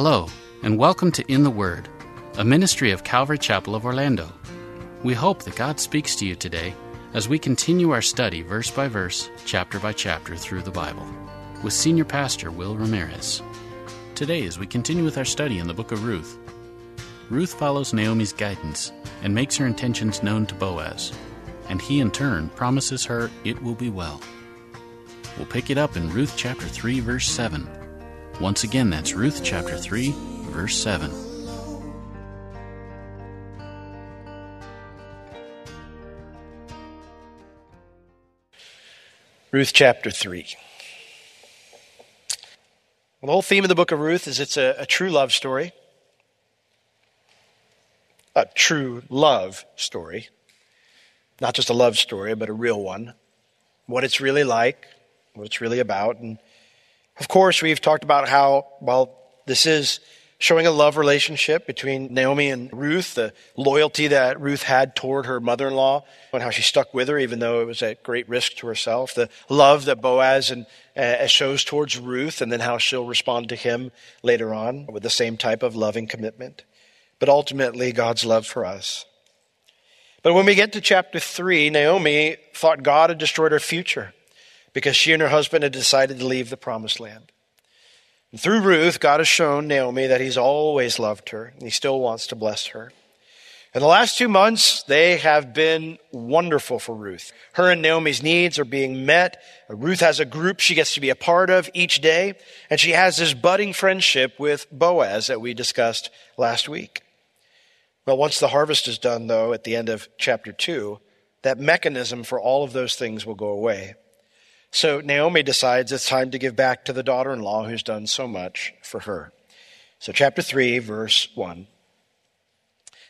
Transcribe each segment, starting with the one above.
Hello, and welcome to In the Word, a ministry of Calvary Chapel of Orlando. We hope that God speaks to you today as we continue our study verse by verse, chapter by chapter through the Bible with Senior Pastor Will Ramirez. Today, as we continue with our study in the book of Ruth, Ruth follows Naomi's guidance and makes her intentions known to Boaz, and he in turn promises her it will be well. We'll pick it up in Ruth chapter 3, verse 7. Once again, that's Ruth chapter 3, verse 7. Ruth chapter 3. Well, the whole theme of the book of Ruth is it's a, a true love story. A true love story. Not just a love story, but a real one. What it's really like, what it's really about. And of course, we've talked about how, while this is showing a love relationship between Naomi and Ruth, the loyalty that Ruth had toward her mother in law, and how she stuck with her, even though it was at great risk to herself, the love that Boaz and, uh, shows towards Ruth, and then how she'll respond to him later on with the same type of loving commitment. But ultimately, God's love for us. But when we get to chapter 3, Naomi thought God had destroyed her future because she and her husband had decided to leave the promised land. And through Ruth, God has shown Naomi that he's always loved her and he still wants to bless her. In the last two months, they have been wonderful for Ruth. Her and Naomi's needs are being met. Ruth has a group she gets to be a part of each day, and she has this budding friendship with Boaz that we discussed last week. Well, once the harvest is done, though, at the end of chapter 2, that mechanism for all of those things will go away. So Naomi decides it's time to give back to the daughter in law who's done so much for her. So, chapter 3, verse 1.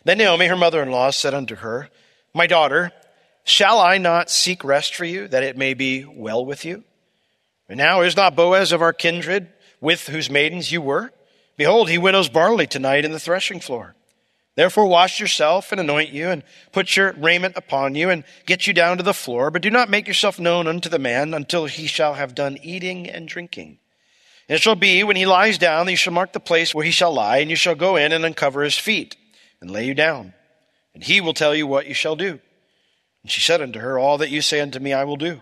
Then Naomi, her mother in law, said unto her, My daughter, shall I not seek rest for you, that it may be well with you? And now is not Boaz of our kindred, with whose maidens you were? Behold, he winnows barley tonight in the threshing floor. Therefore, wash yourself and anoint you, and put your raiment upon you, and get you down to the floor. But do not make yourself known unto the man until he shall have done eating and drinking. And it shall be, when he lies down, that you shall mark the place where he shall lie, and you shall go in and uncover his feet, and lay you down. And he will tell you what you shall do. And she said unto her, All that you say unto me I will do.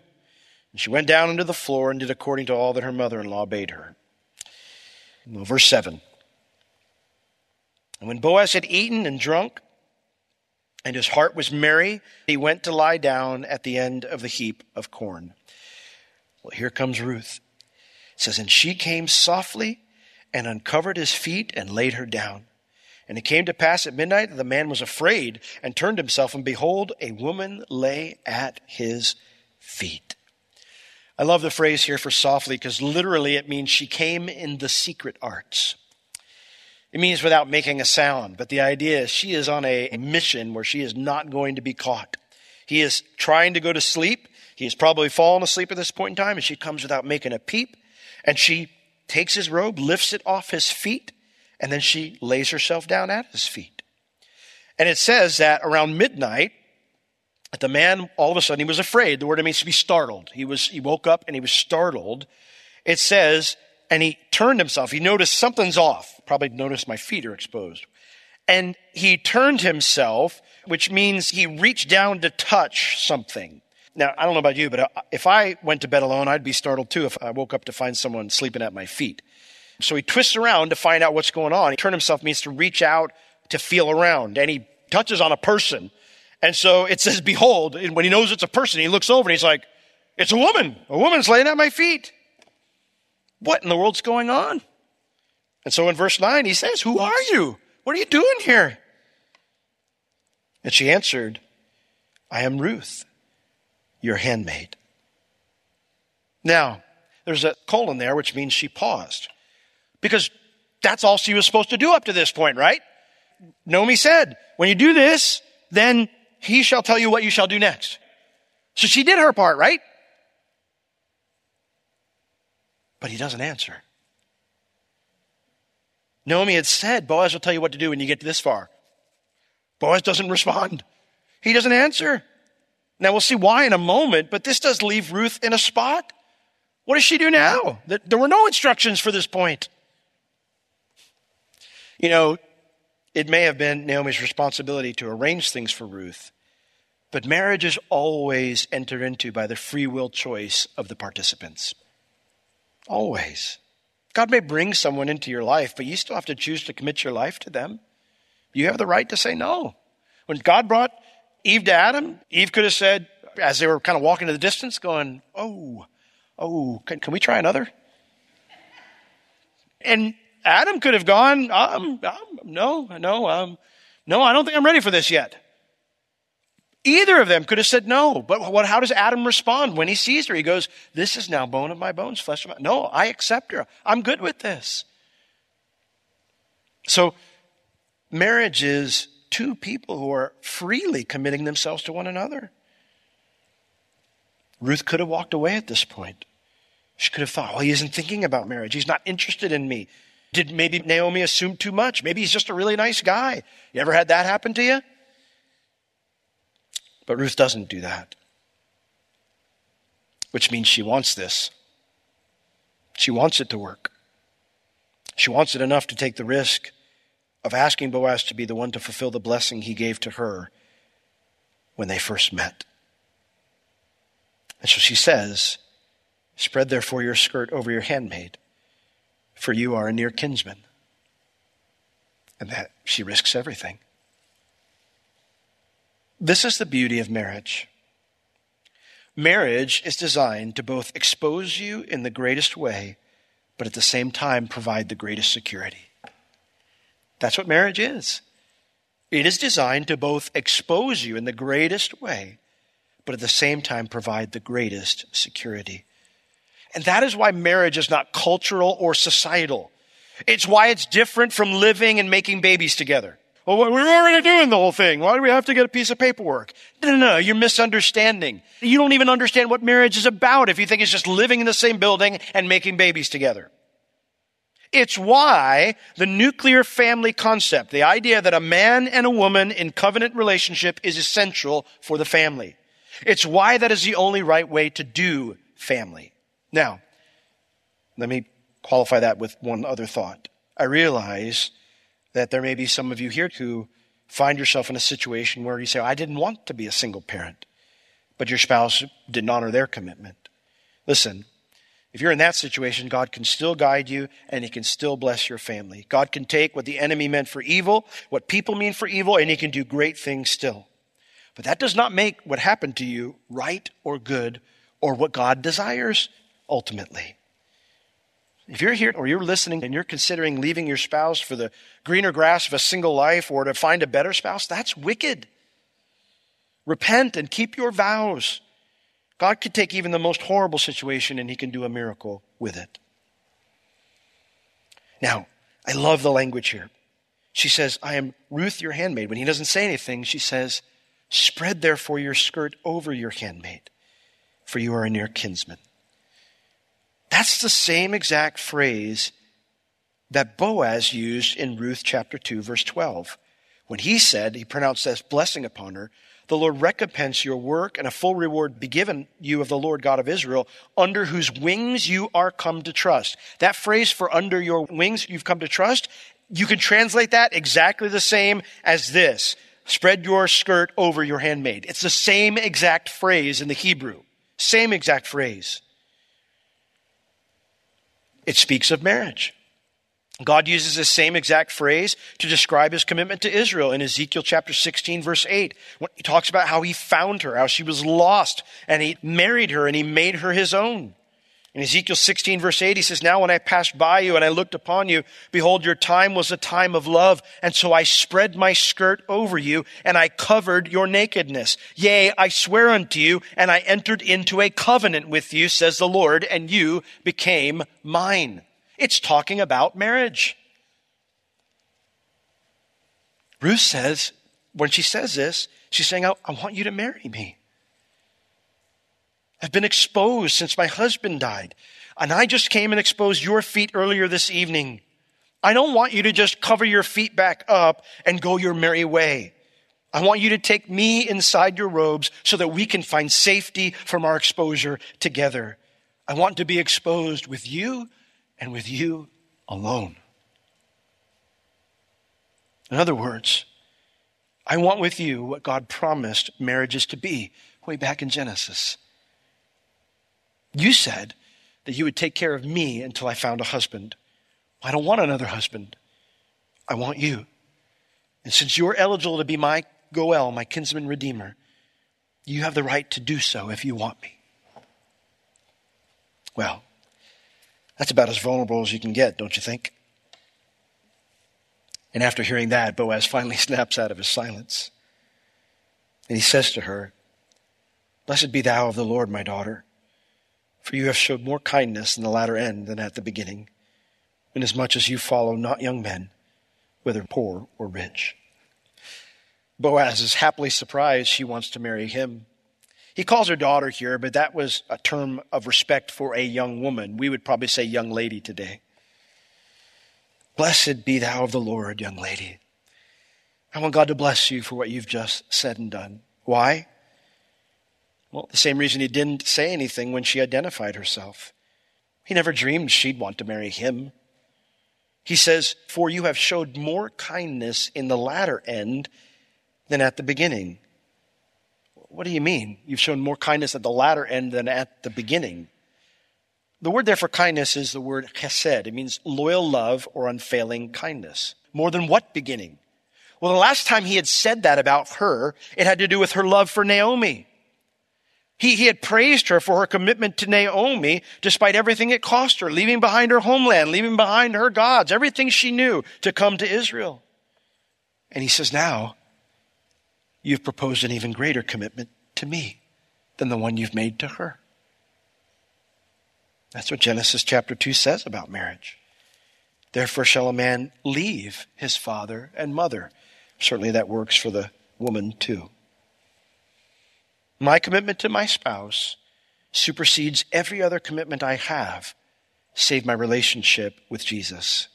And she went down unto the floor and did according to all that her mother in law bade her. Verse 7. And when Boaz had eaten and drunk, and his heart was merry, he went to lie down at the end of the heap of corn. Well, here comes Ruth. It says, And she came softly and uncovered his feet and laid her down. And it came to pass at midnight that the man was afraid and turned himself, and behold, a woman lay at his feet. I love the phrase here for softly because literally it means she came in the secret arts. It means without making a sound, but the idea is she is on a mission where she is not going to be caught. He is trying to go to sleep. He has probably fallen asleep at this point in time, and she comes without making a peep. And she takes his robe, lifts it off his feet, and then she lays herself down at his feet. And it says that around midnight, the man all of a sudden he was afraid. The word it means to be startled. He was he woke up and he was startled. It says, and he turned himself. He noticed something's off probably noticed my feet are exposed. And he turned himself, which means he reached down to touch something. Now, I don't know about you, but uh, if I went to bed alone, I'd be startled too if I woke up to find someone sleeping at my feet. So he twists around to find out what's going on. He turned himself means to reach out to feel around. And he touches on a person And so it says, behold, and when he knows it's a person, he looks over and he's like, it's a woman. A woman's laying at my feet. What in the world's going on? And so in verse 9, he says, Who are you? What are you doing here? And she answered, I am Ruth, your handmaid. Now, there's a colon there, which means she paused. Because that's all she was supposed to do up to this point, right? Naomi said, when you do this, then he shall tell you what you shall do next. So she did her part, right? But he doesn't answer. Naomi had said, Boaz will tell you what to do when you get this far. Boaz doesn't respond. He doesn't answer. Now we'll see why in a moment, but this does leave Ruth in a spot. What does she do now? There were no instructions for this point. You know, it may have been Naomi's responsibility to arrange things for Ruth, but marriage is always entered into by the free will choice of the participants. Always. God may bring someone into your life, but you still have to choose to commit your life to them. You have the right to say no. When God brought Eve to Adam, Eve could have said, as they were kind of walking to the distance, going, Oh, oh, can, can we try another? And Adam could have gone, um, um, no, no, um, no, I don't think I'm ready for this yet. Either of them could have said no, but what, how does Adam respond when he sees her? He goes, This is now bone of my bones, flesh of my. No, I accept her. I'm good with this. So, marriage is two people who are freely committing themselves to one another. Ruth could have walked away at this point. She could have thought, well, he isn't thinking about marriage. He's not interested in me. Did maybe Naomi assume too much? Maybe he's just a really nice guy. You ever had that happen to you? But Ruth doesn't do that, which means she wants this. She wants it to work. She wants it enough to take the risk of asking Boaz to be the one to fulfill the blessing he gave to her when they first met. And so she says, Spread therefore your skirt over your handmaid, for you are a near kinsman. And that she risks everything. This is the beauty of marriage. Marriage is designed to both expose you in the greatest way, but at the same time provide the greatest security. That's what marriage is. It is designed to both expose you in the greatest way, but at the same time provide the greatest security. And that is why marriage is not cultural or societal. It's why it's different from living and making babies together. Well, we're already doing the whole thing. Why do we have to get a piece of paperwork? No, no, no. You're misunderstanding. You don't even understand what marriage is about if you think it's just living in the same building and making babies together. It's why the nuclear family concept, the idea that a man and a woman in covenant relationship is essential for the family. It's why that is the only right way to do family. Now, let me qualify that with one other thought. I realize that there may be some of you here who find yourself in a situation where you say, I didn't want to be a single parent, but your spouse didn't honor their commitment. Listen, if you're in that situation, God can still guide you and He can still bless your family. God can take what the enemy meant for evil, what people mean for evil, and He can do great things still. But that does not make what happened to you right or good or what God desires ultimately. If you're here or you're listening and you're considering leaving your spouse for the greener grass of a single life or to find a better spouse, that's wicked. Repent and keep your vows. God could take even the most horrible situation and he can do a miracle with it. Now, I love the language here. She says, I am Ruth, your handmaid. When he doesn't say anything, she says, Spread therefore your skirt over your handmaid, for you are a near kinsman. That's the same exact phrase that Boaz used in Ruth chapter 2, verse 12. When he said, he pronounced this blessing upon her, the Lord recompense your work and a full reward be given you of the Lord God of Israel, under whose wings you are come to trust. That phrase for under your wings you've come to trust, you can translate that exactly the same as this. Spread your skirt over your handmaid. It's the same exact phrase in the Hebrew. Same exact phrase. It speaks of marriage. God uses the same exact phrase to describe his commitment to Israel in Ezekiel chapter 16 verse 8. When he talks about how he found her, how she was lost, and he married her and he made her his own. In Ezekiel 16 verse 8, he says, Now when I passed by you and I looked upon you, behold, your time was a time of love. And so I spread my skirt over you and I covered your nakedness. Yea, I swear unto you and I entered into a covenant with you, says the Lord, and you became mine. It's talking about marriage. Ruth says, when she says this, she's saying, I, I want you to marry me. I've been exposed since my husband died. And I just came and exposed your feet earlier this evening. I don't want you to just cover your feet back up and go your merry way. I want you to take me inside your robes so that we can find safety from our exposure together. I want to be exposed with you and with you alone. In other words, I want with you what God promised marriages to be way back in Genesis. You said that you would take care of me until I found a husband. I don't want another husband. I want you. And since you're eligible to be my Goel, my kinsman redeemer, you have the right to do so if you want me. Well, that's about as vulnerable as you can get, don't you think? And after hearing that, Boaz finally snaps out of his silence. And he says to her, Blessed be thou of the Lord, my daughter, for you have showed more kindness in the latter end than at the beginning, inasmuch as you follow not young men, whether poor or rich. Boaz is happily surprised she wants to marry him. He calls her daughter here, but that was a term of respect for a young woman. We would probably say young lady today. Blessed be thou of the Lord, young lady. I want God to bless you for what you've just said and done. Why? Well, the same reason he didn't say anything when she identified herself. He never dreamed she'd want to marry him. He says, For you have showed more kindness in the latter end than at the beginning. What do you mean? You've shown more kindness at the latter end than at the beginning. The word there for kindness is the word chesed. It means loyal love or unfailing kindness. More than what beginning? Well, the last time he had said that about her, it had to do with her love for Naomi. He, he had praised her for her commitment to Naomi despite everything it cost her, leaving behind her homeland, leaving behind her gods, everything she knew to come to Israel. And he says, now, you've proposed an even greater commitment to me than the one you've made to her. That's what Genesis chapter 2 says about marriage. Therefore, shall a man leave his father and mother. Certainly, that works for the woman too. My commitment to my spouse supersedes every other commitment I have, save my relationship with Jesus.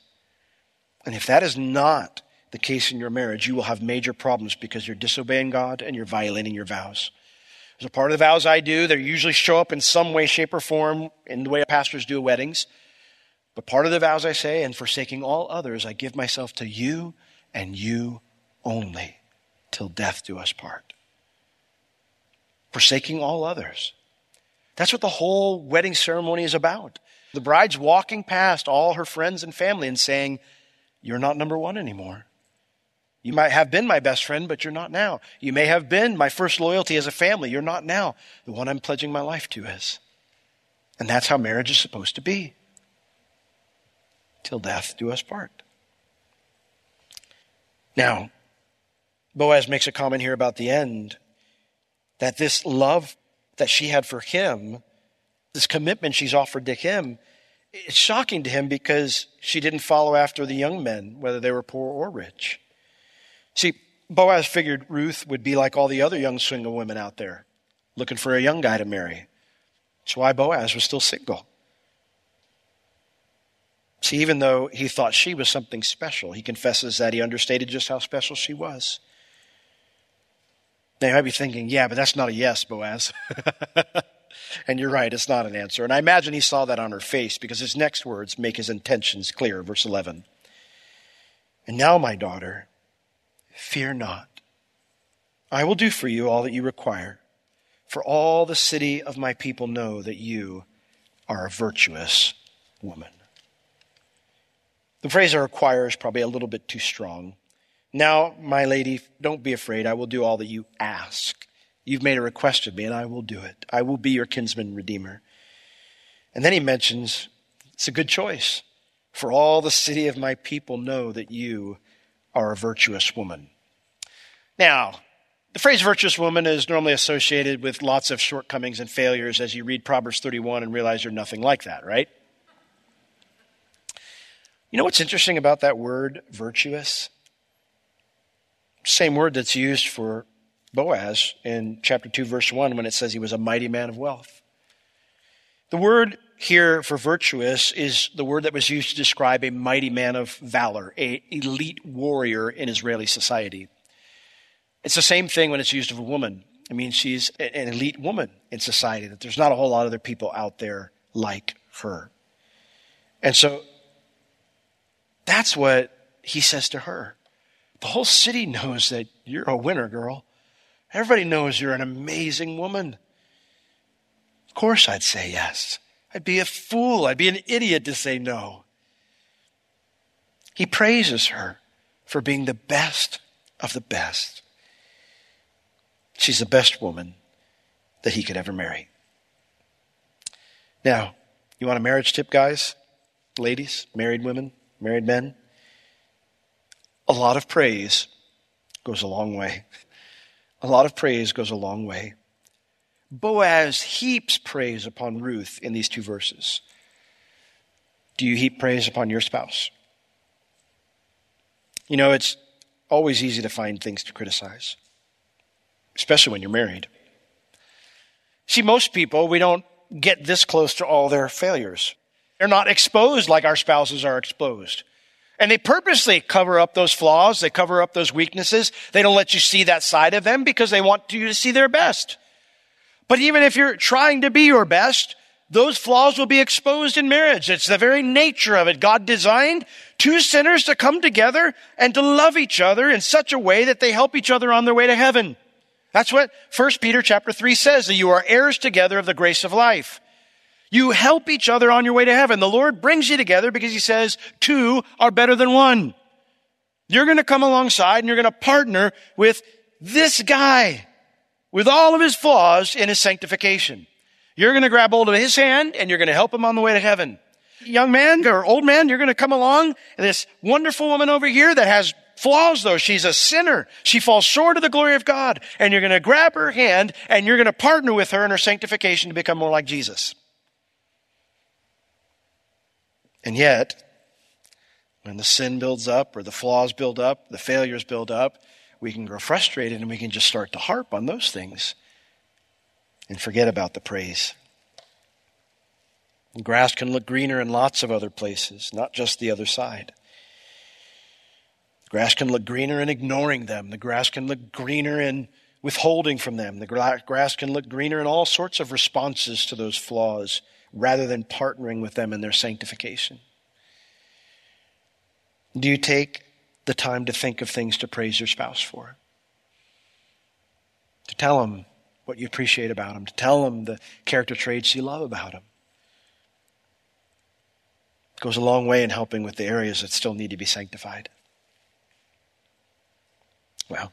And if that is not the case in your marriage, you will have major problems because you're disobeying God and you're violating your vows. As a part of the vows I do, they usually show up in some way, shape, or form in the way pastors do weddings. But part of the vows I say, and forsaking all others, I give myself to you and you only till death do us part. Forsaking all others. That's what the whole wedding ceremony is about. The bride's walking past all her friends and family and saying, You're not number one anymore. You might have been my best friend, but you're not now. You may have been my first loyalty as a family. You're not now. The one I'm pledging my life to is. And that's how marriage is supposed to be. Till death do us part. Now, Boaz makes a comment here about the end that this love that she had for him, this commitment she's offered to him, it's shocking to him because she didn't follow after the young men, whether they were poor or rich. See, Boaz figured Ruth would be like all the other young single women out there, looking for a young guy to marry. That's why Boaz was still single. See, even though he thought she was something special, he confesses that he understated just how special she was. Now, you might be thinking, yeah, but that's not a yes, Boaz. and you're right, it's not an answer. And I imagine he saw that on her face because his next words make his intentions clear. Verse 11. And now, my daughter, Fear not. I will do for you all that you require, for all the city of my people know that you are a virtuous woman. The phrase I require is probably a little bit too strong. Now, my lady, don't be afraid. I will do all that you ask. You've made a request of me, and I will do it. I will be your kinsman redeemer. And then he mentions it's a good choice. For all the city of my people know that you are a virtuous woman. Now, the phrase virtuous woman is normally associated with lots of shortcomings and failures as you read Proverbs 31 and realize you're nothing like that, right? You know what's interesting about that word, virtuous? Same word that's used for Boaz in chapter 2, verse 1, when it says he was a mighty man of wealth. The word here for virtuous is the word that was used to describe a mighty man of valor, a elite warrior in Israeli society. It's the same thing when it's used of a woman. I mean, she's an elite woman in society, that there's not a whole lot of other people out there like her. And so that's what he says to her. The whole city knows that you're a winner, girl. Everybody knows you're an amazing woman. Of course, I'd say yes. I'd be a fool. I'd be an idiot to say no. He praises her for being the best of the best. She's the best woman that he could ever marry. Now, you want a marriage tip, guys? Ladies, married women, married men? A lot of praise goes a long way. A lot of praise goes a long way. Boaz heaps praise upon Ruth in these two verses. Do you heap praise upon your spouse? You know, it's always easy to find things to criticize, especially when you're married. See, most people, we don't get this close to all their failures. They're not exposed like our spouses are exposed. And they purposely cover up those flaws. They cover up those weaknesses. They don't let you see that side of them because they want you to see their best. But even if you're trying to be your best, those flaws will be exposed in marriage. It's the very nature of it. God designed two sinners to come together and to love each other in such a way that they help each other on their way to heaven. That's what 1 Peter chapter 3 says, that you are heirs together of the grace of life. You help each other on your way to heaven. The Lord brings you together because he says two are better than one. You're going to come alongside and you're going to partner with this guy with all of his flaws in his sanctification. You're going to grab hold of his hand and you're going to help him on the way to heaven. Young man or old man, you're going to come along this wonderful woman over here that has flaws though. She's a sinner. She falls short of the glory of God and you're going to grab her hand and you're going to partner with her in her sanctification to become more like Jesus. And yet, when the sin builds up or the flaws build up, the failures build up, we can grow frustrated and we can just start to harp on those things and forget about the praise. Grass can look greener in lots of other places, not just the other side. The grass can look greener in ignoring them. The grass can look greener in withholding from them. The grass can look greener in all sorts of responses to those flaws rather than partnering with them in their sanctification? Do you take the time to think of things to praise your spouse for? To tell them what you appreciate about them, to tell them the character traits you love about them. It goes a long way in helping with the areas that still need to be sanctified. Well,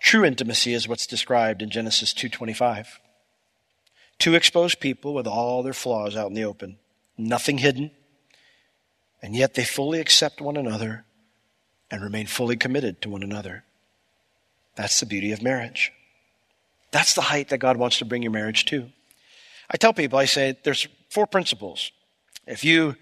true intimacy is what's described in Genesis 2:25. Two exposed people with all their flaws out in the open, nothing hidden, and yet they fully accept one another and remain fully committed to one another. That's the beauty of marriage. That's the height that God wants to bring your marriage to. I tell people, I say, there's four principles. If you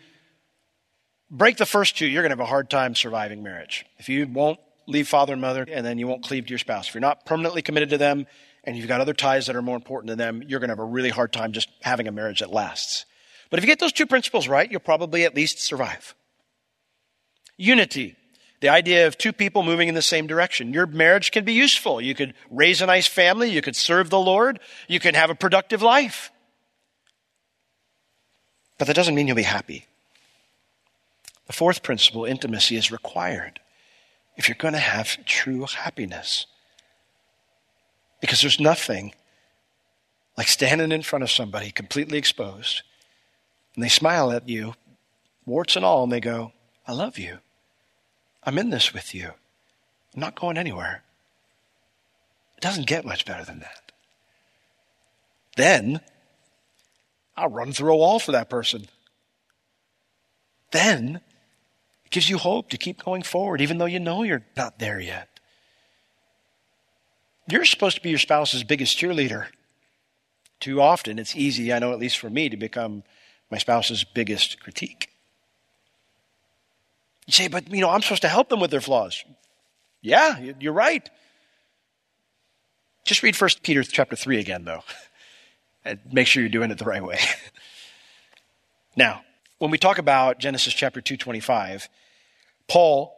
break the first two, you're going to have a hard time surviving marriage. If you won't leave father and mother, and then you won't cleave to your spouse. If you're not permanently committed to them, and you've got other ties that are more important to them, you're going to have a really hard time just having a marriage that lasts. But if you get those two principles right, you'll probably at least survive. Unity. The idea of two people moving in the same direction. Your marriage can be useful. You could raise a nice family. You could serve the Lord. You can have a productive life. But that doesn't mean you'll be happy. The fourth principle, intimacy, is required if you're going to have true happiness. Because there's nothing like standing in front of somebody completely exposed, and they smile at you warts and all, and they go, I love you. I'm in this with you. I'm not going anywhere. It doesn't get much better than that. Then I'll run through a wall for that person. Then it gives you hope to keep going forward, even though you know you're not there yet. You're supposed to be your spouse's biggest cheerleader. Too often, it's easy, I know at least for me, to become my spouse's biggest critique. You say, but you know, I'm supposed to help them with their flaws. Yeah, you're right. Just read 1 Peter chapter 3 again, though, and make sure you're doing it the right way. now, when we talk about Genesis chapter 225, Paul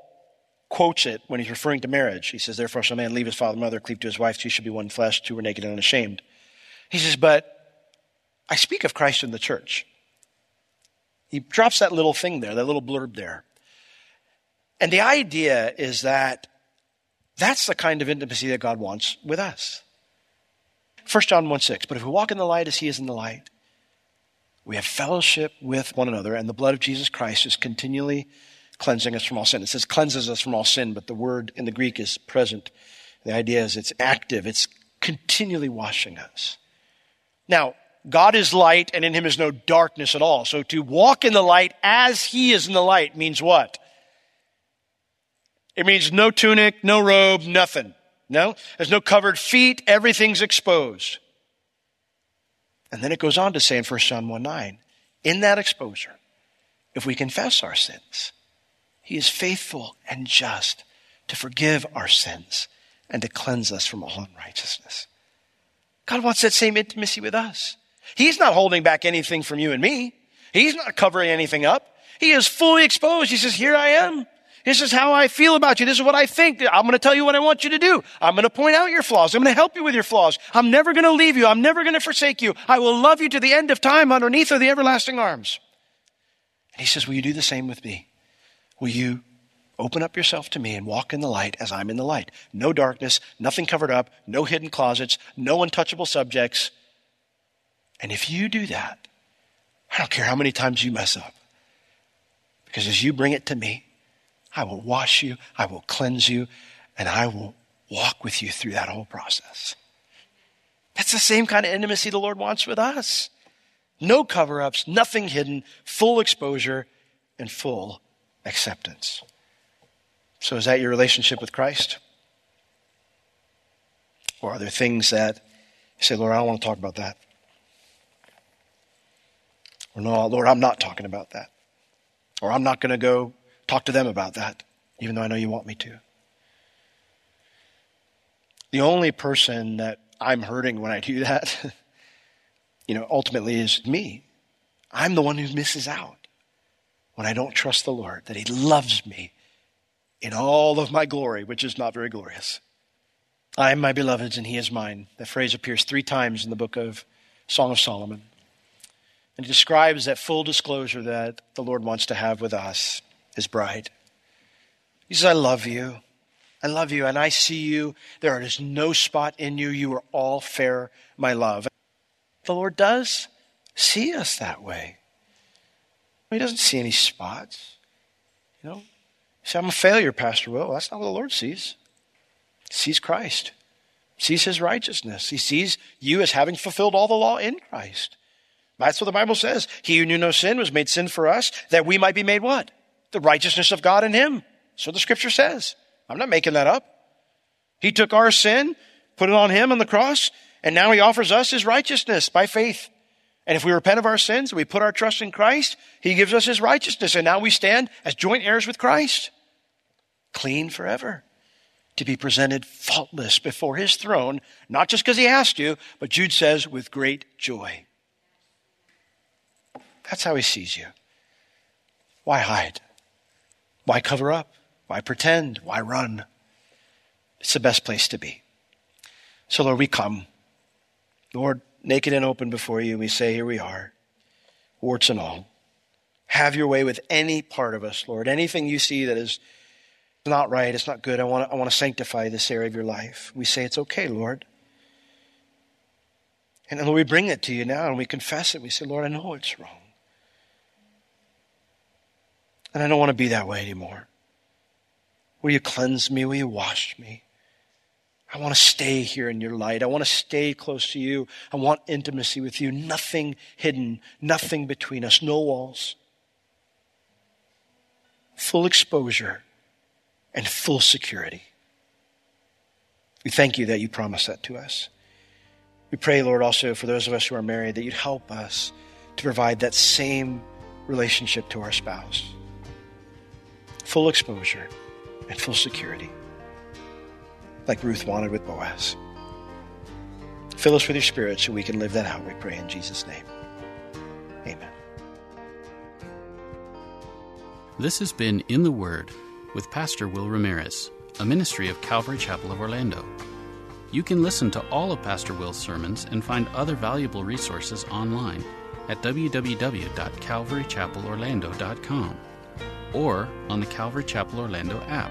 quotes it when he's referring to marriage. He says, Therefore, shall a man leave his father and mother, cleave to his wife, two shall be one flesh, two were naked and unashamed. He says, But I speak of Christ in the church. He drops that little thing there, that little blurb there. And the idea is that that's the kind of intimacy that God wants with us. 1 John 1 6, but if we walk in the light as he is in the light, we have fellowship with one another, and the blood of Jesus Christ is continually cleansing us from all sin. It says cleanses us from all sin, but the word in the Greek is present. The idea is it's active, it's continually washing us. Now, God is light and in him is no darkness at all. So to walk in the light as he is in the light means what? It means no tunic, no robe, nothing. No? There's no covered feet, everything's exposed. And then it goes on to say in 1 John 1 9, in that exposure, if we confess our sins, he is faithful and just to forgive our sins and to cleanse us from all unrighteousness. God wants that same intimacy with us. He's not holding back anything from you and me. He's not covering anything up. He is fully exposed. He says, here I am. This is how I feel about you. This is what I think. I'm going to tell you what I want you to do. I'm going to point out your flaws. I'm going to help you with your flaws. I'm never going to leave you. I'm never going to forsake you. I will love you to the end of time underneath of the everlasting arms. And he says, will you do the same with me? Will you open up yourself to me and walk in the light as I'm in the light? No darkness, nothing covered up, no hidden closets, no untouchable subjects. And if you do that, I don't care how many times you mess up. Because as you bring it to me, I will wash you, I will cleanse you, and I will walk with you through that whole process. That's the same kind of intimacy the Lord wants with us. No cover ups, nothing hidden, full exposure, and full acceptance. So, is that your relationship with Christ? Or are there things that you say, Lord, I don't want to talk about that? Or, no, Lord, I'm not talking about that. Or, I'm not going to go talk to them about that, even though I know you want me to. The only person that I'm hurting when I do that, you know, ultimately is me. I'm the one who misses out when I don't trust the Lord, that He loves me in all of my glory, which is not very glorious. I am my beloved's and He is mine. That phrase appears three times in the book of Song of Solomon. And it describes that full disclosure that the Lord wants to have with us, His bride. He says, I love you. I love you, and I see you. There is no spot in you. You are all fair, my love. The Lord does see us that way. He doesn't see any spots. You know, say, I'm a failure, Pastor Will. That's not what the Lord sees. He sees Christ, he sees his righteousness. He sees you as having fulfilled all the law in Christ. That's what the Bible says. He who knew no sin was made sin for us, that we might be made what? The righteousness of God in him. So the scripture says. I'm not making that up. He took our sin, put it on him on the cross, and now he offers us his righteousness by faith. And if we repent of our sins, and we put our trust in Christ, He gives us His righteousness. And now we stand as joint heirs with Christ, clean forever, to be presented faultless before His throne, not just because He asked you, but Jude says, with great joy. That's how He sees you. Why hide? Why cover up? Why pretend? Why run? It's the best place to be. So, Lord, we come. Lord, naked and open before you, we say, Here we are, warts and all. Have your way with any part of us, Lord. Anything you see that is not right, it's not good. I want to, I want to sanctify this area of your life. We say, It's okay, Lord. And we bring it to you now and we confess it. We say, Lord, I know it's wrong. And I don't want to be that way anymore. Will you cleanse me? Will you wash me? I want to stay here in your light. I want to stay close to you. I want intimacy with you. Nothing hidden, nothing between us, no walls. Full exposure and full security. We thank you that you promise that to us. We pray, Lord, also for those of us who are married, that you'd help us to provide that same relationship to our spouse. Full exposure and full security, like Ruth wanted with Boaz. Fill us with your spirit so we can live that out, we pray in Jesus' name. Amen. This has been In the Word with Pastor Will Ramirez, a ministry of Calvary Chapel of Orlando. You can listen to all of Pastor Will's sermons and find other valuable resources online at www.calvarychapelorlando.com or on the Calvary Chapel Orlando app,